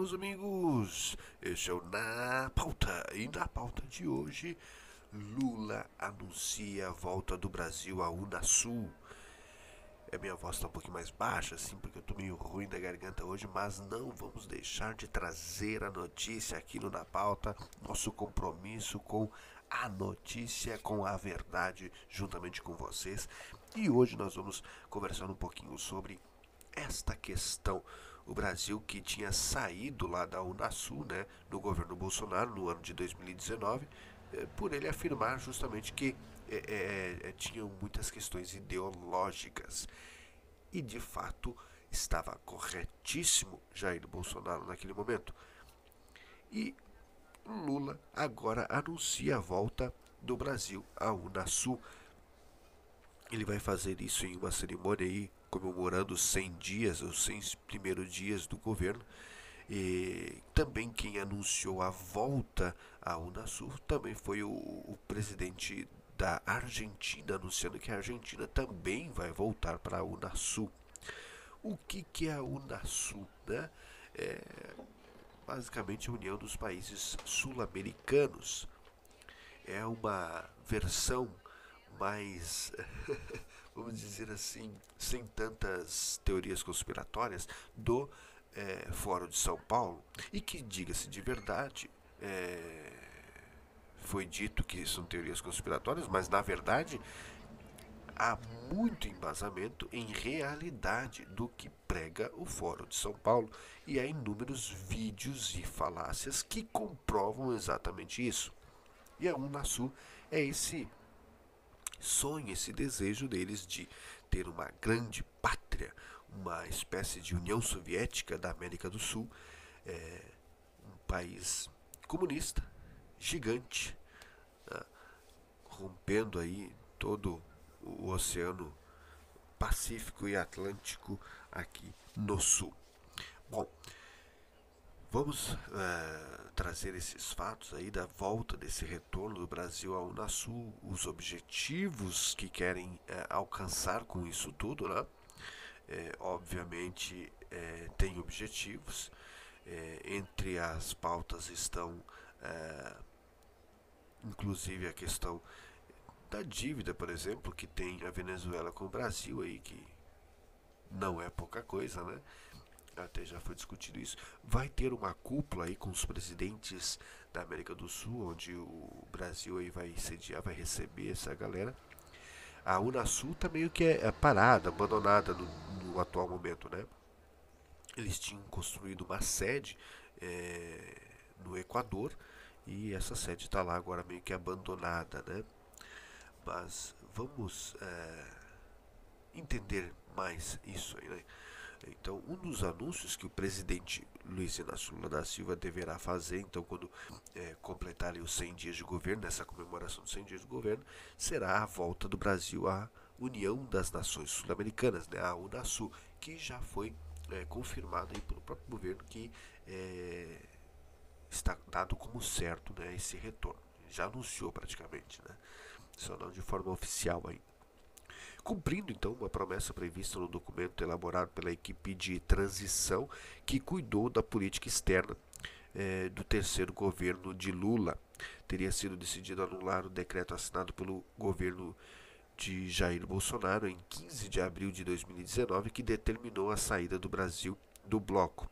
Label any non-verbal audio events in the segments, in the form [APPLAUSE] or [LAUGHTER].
Meus amigos! Este é o Na Pauta. E na pauta de hoje, Lula anuncia a volta do Brasil à Unasul. A minha voz está um pouquinho mais baixa, assim, porque eu tô meio ruim da garganta hoje, mas não vamos deixar de trazer a notícia aqui no Na Pauta, nosso compromisso com a notícia, com a verdade, juntamente com vocês. E hoje nós vamos conversar um pouquinho sobre esta questão. O Brasil que tinha saído lá da Unasul, né, no governo Bolsonaro, no ano de 2019, eh, por ele afirmar justamente que é, é, tinham muitas questões ideológicas. E de fato estava corretíssimo Jair Bolsonaro naquele momento. E Lula agora anuncia a volta do Brasil à Unasul. Ele vai fazer isso em uma cerimônia aí comemorando os 100 dias, os 100 primeiros dias do governo. E também quem anunciou a volta à Unasul também foi o, o presidente da Argentina, anunciando que a Argentina também vai voltar para a Unasul. O que, que é a Unasul? Né? É basicamente a União dos Países Sul-Americanos. É uma versão mais [LAUGHS] vamos dizer assim, sem tantas teorias conspiratórias, do é, Fórum de São Paulo, e que, diga-se de verdade, é, foi dito que são teorias conspiratórias, mas na verdade há muito embasamento em realidade do que prega o Fórum de São Paulo e há inúmeros vídeos e falácias que comprovam exatamente isso. E a Unasul é esse sonho, esse desejo deles de ter uma grande pátria, uma espécie de União Soviética da América do Sul, é, um país comunista, gigante, né, rompendo aí todo o Oceano Pacífico e Atlântico aqui no sul. Bom, Vamos uh, trazer esses fatos aí da volta desse retorno do Brasil ao Unasul, os objetivos que querem uh, alcançar com isso tudo, né? É, obviamente é, tem objetivos. É, entre as pautas estão, inclusive, a questão da dívida, por exemplo, que tem a Venezuela com o Brasil aí, que não é pouca coisa, né? Até já foi discutido isso, vai ter uma cúpula aí com os presidentes da América do Sul, onde o Brasil aí vai sediar, vai receber essa galera. A Unasul tá meio que é, é parada, abandonada no, no, atual momento, né? Eles tinham construído uma sede é, no Equador e essa sede está lá agora meio que abandonada, né? Mas vamos é, entender mais isso aí, né? Então, um dos anúncios que o presidente Luiz Inácio Lula da Silva deverá fazer, então, quando é, completarem os 100 dias de governo, nessa comemoração dos 100 dias de governo, será a volta do Brasil à União das Nações Sul-Americanas, né, a Unasul, que já foi é, confirmado aí pelo próprio governo que é, está dado como certo né, esse retorno. Já anunciou praticamente, né, só não de forma oficial ainda cumprindo então uma promessa prevista no documento elaborado pela equipe de transição que cuidou da política externa eh, do terceiro governo de Lula. Teria sido decidido anular o decreto assinado pelo governo de Jair Bolsonaro em 15 de abril de 2019 que determinou a saída do Brasil do bloco.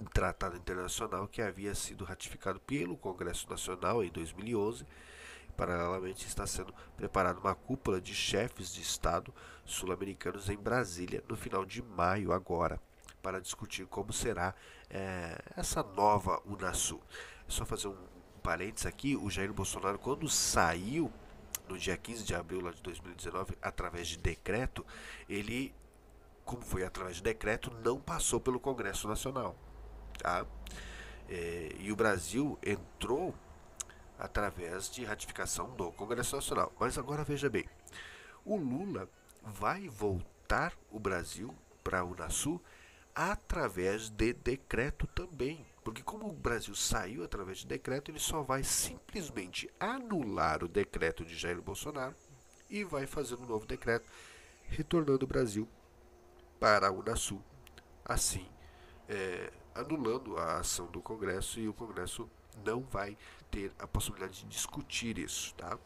Um tratado internacional que havia sido ratificado pelo Congresso Nacional em 2011 Paralelamente, está sendo preparada uma cúpula de chefes de Estado sul-americanos em Brasília no final de maio, agora, para discutir como será é, essa nova Unasul. Só fazer um parênteses aqui: o Jair Bolsonaro, quando saiu no dia 15 de abril de 2019, através de decreto, ele, como foi através de decreto, não passou pelo Congresso Nacional. Tá? É, e o Brasil entrou através de ratificação do Congresso Nacional. Mas agora veja bem, o Lula vai voltar o Brasil para a Unasul através de decreto também. Porque como o Brasil saiu através de decreto, ele só vai simplesmente anular o decreto de Jair Bolsonaro e vai fazer um novo decreto retornando o Brasil para a Unasul. Assim, é, anulando a ação do Congresso e o Congresso não vai ter a possibilidade de discutir isso, tá?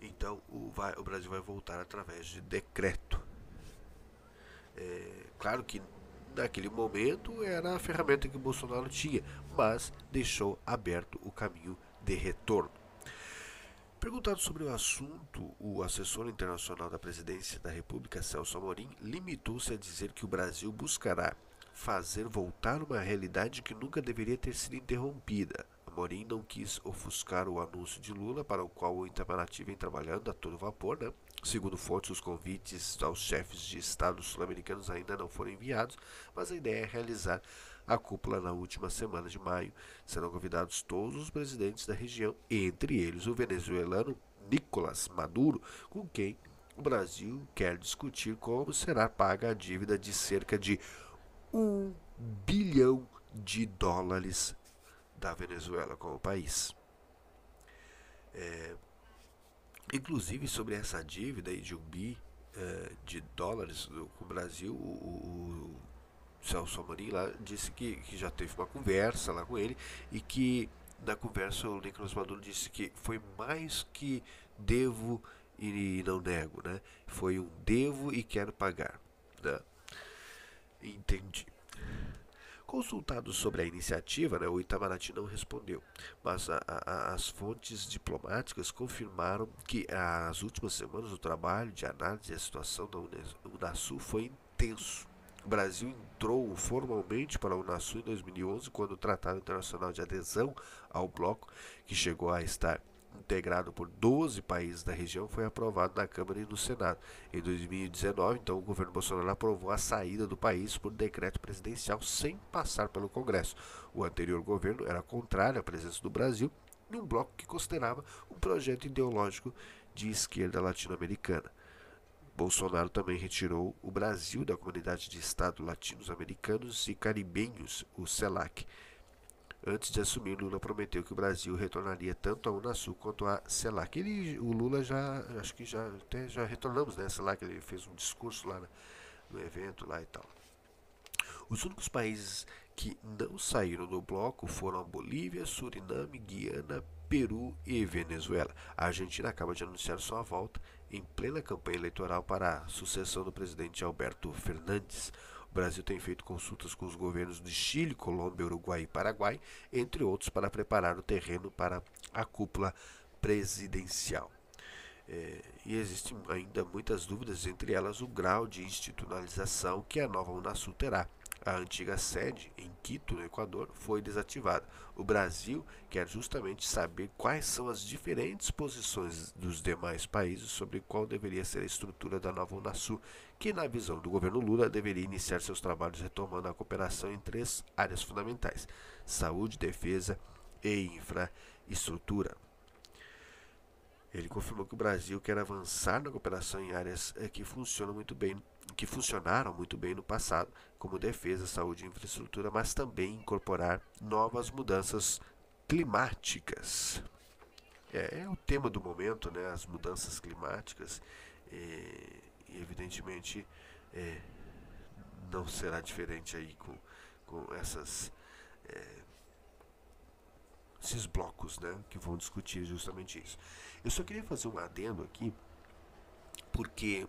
Então o, vai, o Brasil vai voltar através de decreto. É, claro que naquele momento era a ferramenta que Bolsonaro tinha, mas deixou aberto o caminho de retorno. Perguntado sobre o assunto, o assessor internacional da presidência da República, Celso Amorim, limitou-se a dizer que o Brasil buscará fazer voltar uma realidade que nunca deveria ter sido interrompida. Amorim não quis ofuscar o anúncio de Lula, para o qual o Itamaraty vem trabalhando a todo vapor, né? Segundo fontes, os convites aos chefes de estados sul-americanos ainda não foram enviados, mas a ideia é realizar a cúpula na última semana de maio. Serão convidados todos os presidentes da região, entre eles o venezuelano Nicolás Maduro, com quem o Brasil quer discutir como será paga a dívida de cerca de um bilhão de dólares da Venezuela como país. É, Inclusive sobre essa dívida de um bi uh, de dólares com o Brasil, o, o, Celso Amorim lá disse que, que já teve uma conversa lá com ele e que na conversa o Nicolas Maduro disse que foi mais que devo e não nego, né? Foi um devo e quero pagar, né? Entendi. Consultado sobre a iniciativa, né, o Itamaraty não respondeu, mas a, a, as fontes diplomáticas confirmaram que as últimas semanas o trabalho de análise da situação da Unasul foi intenso. O Brasil entrou formalmente para a Unasul em 2011, quando o Tratado Internacional de Adesão ao Bloco, que chegou a estar integrado por 12 países da região, foi aprovado na Câmara e no Senado. Em 2019, então, o governo Bolsonaro aprovou a saída do país por decreto presidencial sem passar pelo Congresso. O anterior governo era contrário à presença do Brasil em um bloco que considerava um projeto ideológico de esquerda latino-americana. Bolsonaro também retirou o Brasil da comunidade de Estados Latinos-Americanos e Caribenhos, o CELAC. Antes de assumir, Lula prometeu que o Brasil retornaria tanto à Unasul quanto à CELAC. Ele, o Lula já, acho que já até já retornamos, né? CELAC, ele fez um discurso lá no evento lá e tal. Os únicos países que não saíram do bloco foram a Bolívia, Suriname, Guiana, Peru e Venezuela. A Argentina acaba de anunciar sua volta em plena campanha eleitoral para a sucessão do presidente Alberto Fernandes. O Brasil tem feito consultas com os governos de Chile, Colômbia, Uruguai e Paraguai, entre outros, para preparar o terreno para a cúpula presidencial. É, e existem ainda muitas dúvidas, entre elas o grau de institucionalização que a nova Unasul terá. A antiga sede, em Quito, no Equador, foi desativada. O Brasil quer justamente saber quais são as diferentes posições dos demais países sobre qual deveria ser a estrutura da nova Unasul, que, na visão do governo Lula, deveria iniciar seus trabalhos retomando a cooperação em três áreas fundamentais: saúde, defesa e infraestrutura. Ele confirmou que o Brasil quer avançar na cooperação em áreas eh, que funcionam muito bem, que funcionaram muito bem no passado, como defesa, saúde e infraestrutura, mas também incorporar novas mudanças climáticas. É, é o tema do momento, né? As mudanças climáticas. E evidentemente é, não será diferente aí com, com essas é, esses blocos né, que vão discutir justamente isso. Eu só queria fazer um adendo aqui, porque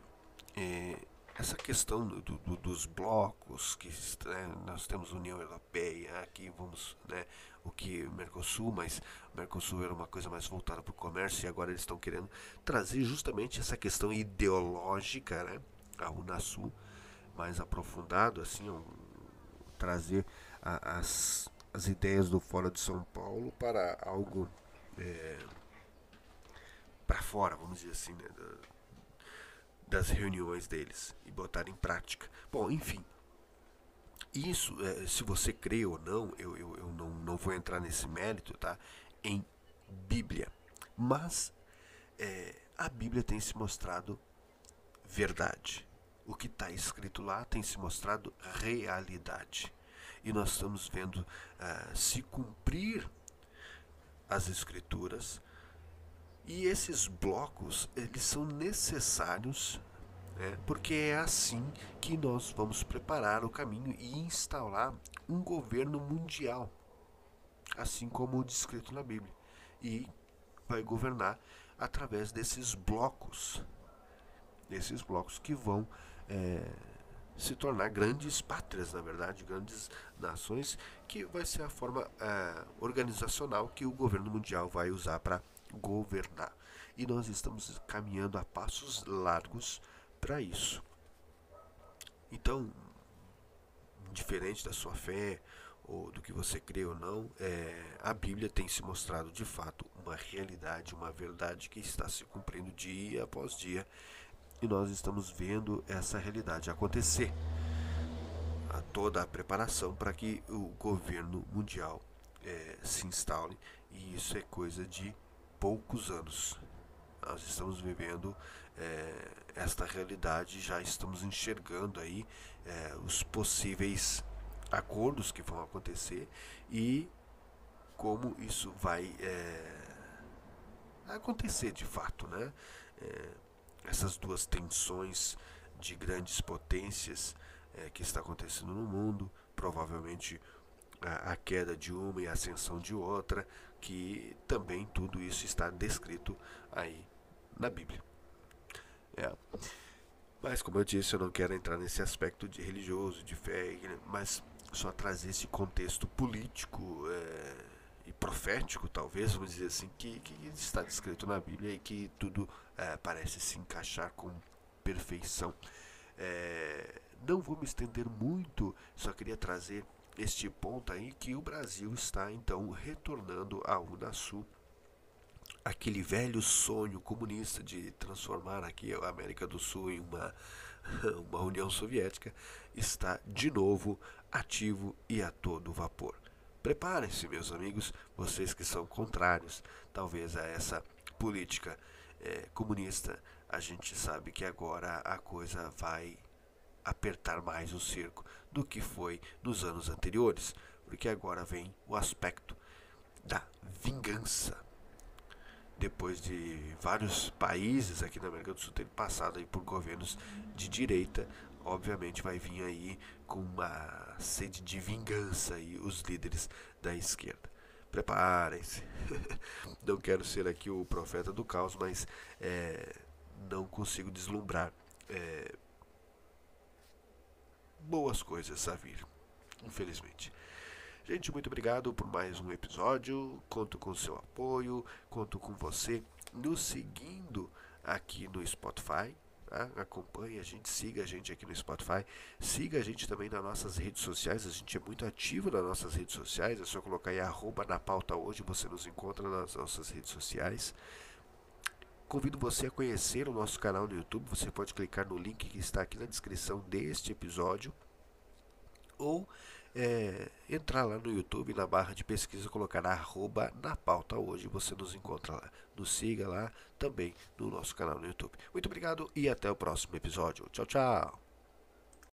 é, essa questão do, do, dos blocos que né, nós temos União Europeia aqui vamos né, o que Mercosul mas Mercosul era uma coisa mais voltada para o comércio e agora eles estão querendo trazer justamente essa questão ideológica né, a Unasul mais aprofundado assim um, trazer a, as, as ideias do fora de São Paulo para algo é, para fora vamos dizer assim né, das reuniões deles e botar em prática. Bom, enfim. Isso, é, se você crê ou não, eu, eu, eu não, não vou entrar nesse mérito, tá? Em Bíblia. Mas é, a Bíblia tem se mostrado verdade. O que está escrito lá tem se mostrado realidade. E nós estamos vendo uh, se cumprir as Escrituras e esses blocos, eles são necessários Né? Porque é assim que nós vamos preparar o caminho e instaurar um governo mundial, assim como descrito na Bíblia. E vai governar através desses blocos, desses blocos que vão é, se tornar grandes pátrias, na verdade, grandes nações, que vai ser a forma é, organizacional que o governo mundial vai usar para governar. E nós estamos caminhando a passos largos para isso. Então, diferente da sua fé ou do que você crê ou não, é, a Bíblia tem se mostrado de fato uma realidade, uma verdade que está se cumprindo dia após dia e nós estamos vendo essa realidade acontecer. A toda a preparação para que o governo mundial é, se instale e isso é coisa de poucos anos. Nós estamos vivendo é, esta realidade, já estamos enxergando aí é, os possíveis acordos que vão acontecer e como isso vai é, acontecer de fato, né? É, essas duas tensões de grandes potências é, que está acontecendo no mundo, provavelmente a, a, queda de uma e a ascensão de outra, que também tudo isso está descrito aí na Bíblia. É. Mas como eu disse, eu não quero entrar nesse aspecto de religioso, de fé, mas só trazer esse contexto político é, e profético, talvez, vamos dizer assim, que, que está descrito na Bíblia e que tudo é, parece se encaixar com perfeição. É, não vou me estender muito, só queria trazer este ponto aí que o Brasil está então retornando à Unasul, aquele velho sonho comunista de transformar aqui a América do Sul em uma, [LAUGHS] uma União Soviética, está de novo ativo e a todo vapor. Preparem-se, meus amigos, vocês que são contrários, talvez, a essa política é, comunista. A gente sabe que agora a coisa vai apertar mais o cerco do que foi nos anos anteriores, porque agora vem o aspecto da vingança. Depois de vários países aqui na América do Sul terem passado aí por governos de direita, obviamente vai vir aí com uma sede de vingança aí os líderes da esquerda. Preparem-se. [LAUGHS] não quero ser aqui o profeta do caos, mas é, não consigo deslumbrar é, boas coisas a vir, infelizmente. Gente, muito obrigado por mais um episódio. Conto com seu apoio, conto com você nos seguindo aqui no Spotify, Tá? Acompanhe a gente, siga a gente aqui no Spotify, siga a gente também nas nossas redes sociais. A gente é muito ativo nas nossas redes sociais. É só colocar aí arroba na pauta hoje, você nos encontra nas nossas redes sociais. Convido você a conhecer o nosso canal no YouTube. Você pode clicar no link que está aqui na descrição deste episódio ou é, entrar lá no YouTube, na barra de pesquisa, colocar arroba na pauta hoje, você nos encontra lá. Nos siga lá também no nosso canal no YouTube. Muito obrigado e até o próximo episódio. Tchau, tchau.